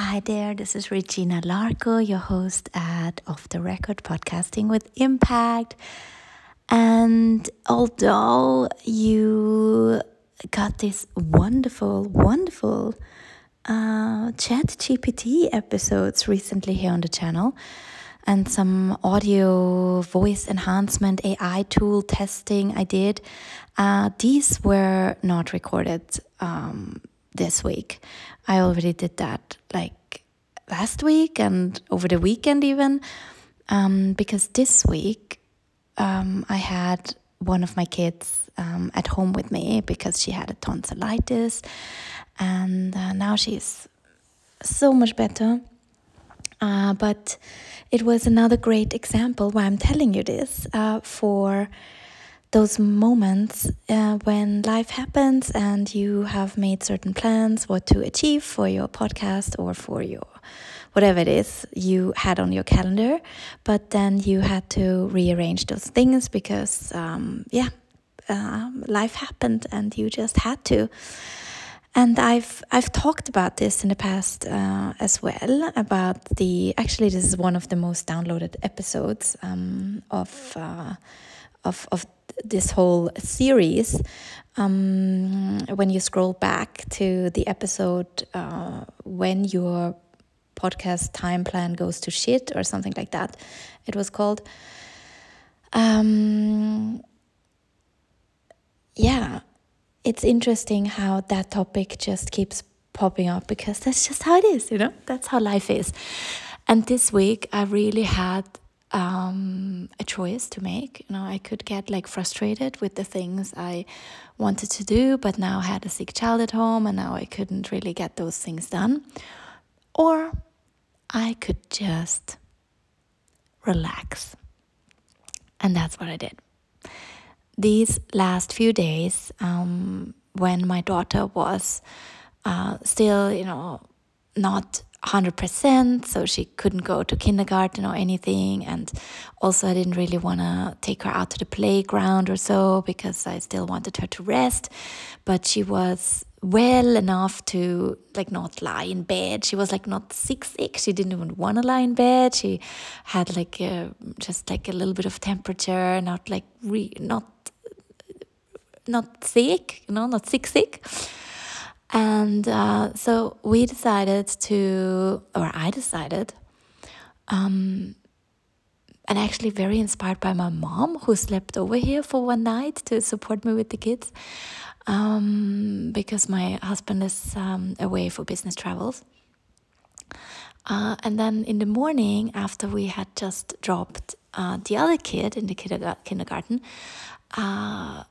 Hi there, this is Regina Larco, your host at Off the Record Podcasting with Impact. And although you got this wonderful, wonderful uh, Chat GPT episodes recently here on the channel, and some audio voice enhancement AI tool testing I did, uh, these were not recorded um, this week. I already did that like last week and over the weekend even, um, because this week um, I had one of my kids um, at home with me because she had a tonsillitis, and uh, now she's so much better. Uh, but it was another great example why I'm telling you this uh, for those moments uh, when life happens and you have made certain plans what to achieve for your podcast or for your whatever it is you had on your calendar but then you had to rearrange those things because um, yeah uh, life happened and you just had to. And I've I've talked about this in the past uh, as well about the actually this is one of the most downloaded episodes um, of uh, of of this whole series, um, when you scroll back to the episode uh, when your podcast time plan goes to shit or something like that, it was called. Um, yeah, it's interesting how that topic just keeps popping up because that's just how it is, you know, that's how life is. And this week, I really had um, a choice to make. You know, I could get like frustrated with the things I wanted to do, but now I had a sick child at home and now I couldn't really get those things done. Or I could just relax. And that's what I did. These last few days, um, when my daughter was uh, still, you know, not 100% so she couldn't go to kindergarten or anything and also i didn't really want to take her out to the playground or so because i still wanted her to rest. But she was well enough to like not lie in bed. She was like not sick sick she didn't even want to lie in bed. She had like a, just like a little bit of temperature not like re, not not sick you know not sick sick and uh, so we decided to, or I decided, um, and actually very inspired by my mom who slept over here for one night to support me with the kids um, because my husband is um, away for business travels. Uh, and then in the morning, after we had just dropped uh, the other kid in the kindergarten, uh,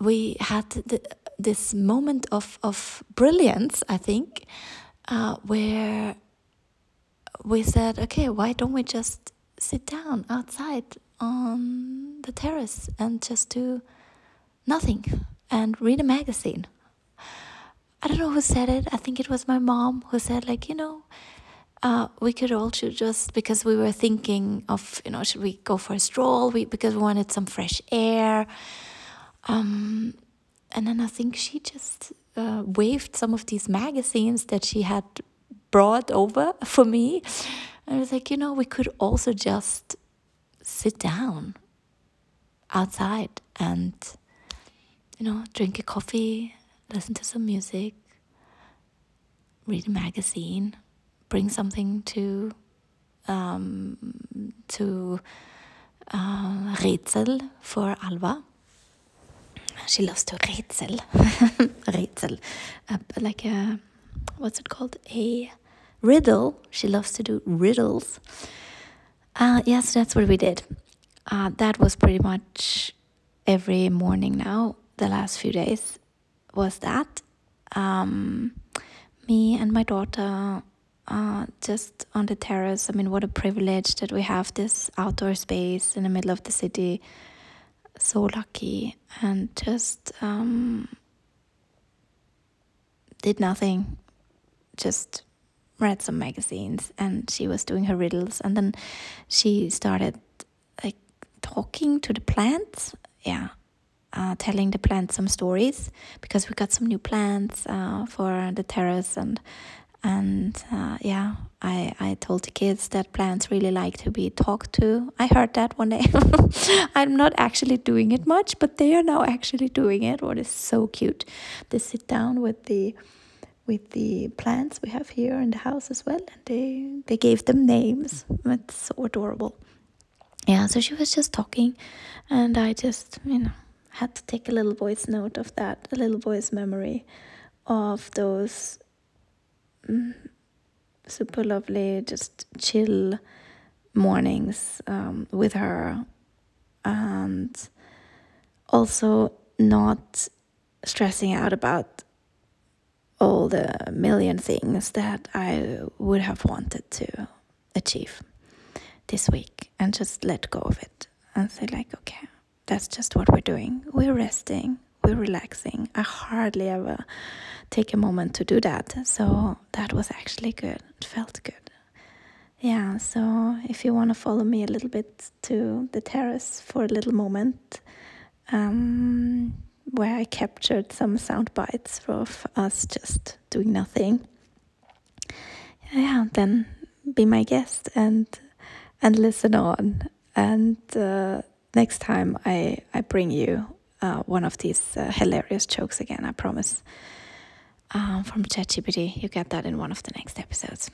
we had the, this moment of, of brilliance, I think, uh, where we said, okay, why don't we just sit down outside on the terrace and just do nothing and read a magazine? I don't know who said it. I think it was my mom who said, like, you know, uh, we could also just because we were thinking of, you know, should we go for a stroll? We because we wanted some fresh air. Um, and then I think she just uh, waved some of these magazines that she had brought over for me. I was like, you know, we could also just sit down outside and, you know, drink a coffee, listen to some music, read a magazine, bring something to um, to uh, Rätsel for Alva she loves to rätsel. rätsel. Uh, like a, what's it called? A riddle. She loves to do riddles. Uh, yes, that's what we did. Uh, that was pretty much every morning now, the last few days was that. Um, me and my daughter uh, just on the terrace. I mean, what a privilege that we have this outdoor space in the middle of the city so lucky and just um, did nothing, just read some magazines and she was doing her riddles and then she started like talking to the plants. Yeah uh, telling the plants some stories because we got some new plants uh, for the terrace and and uh, yeah I, I told the kids that plants really like to be talked to. I heard that one day. I'm not actually doing it much but they are now actually doing it what is so cute. They sit down with the with the plants we have here in the house as well and they they gave them names. It's so adorable. Yeah so she was just talking and i just you know had to take a little voice note of that a little voice memory of those super lovely just chill mornings um, with her. And also not stressing out about all the million things that I would have wanted to achieve this week and just let go of it and say like okay that's just what we're doing. We're resting we're relaxing. I hardly ever take a moment to do that. So that was actually good. It felt good. Yeah so if you want to follow me a little bit to the terrace for a little moment um, where i captured some sound bites of us just doing nothing yeah then be my guest and and listen on. And uh, next time I, I bring you uh, one of these uh, hilarious jokes again, I promise. Um, from ChatGPT, you get that in one of the next episodes.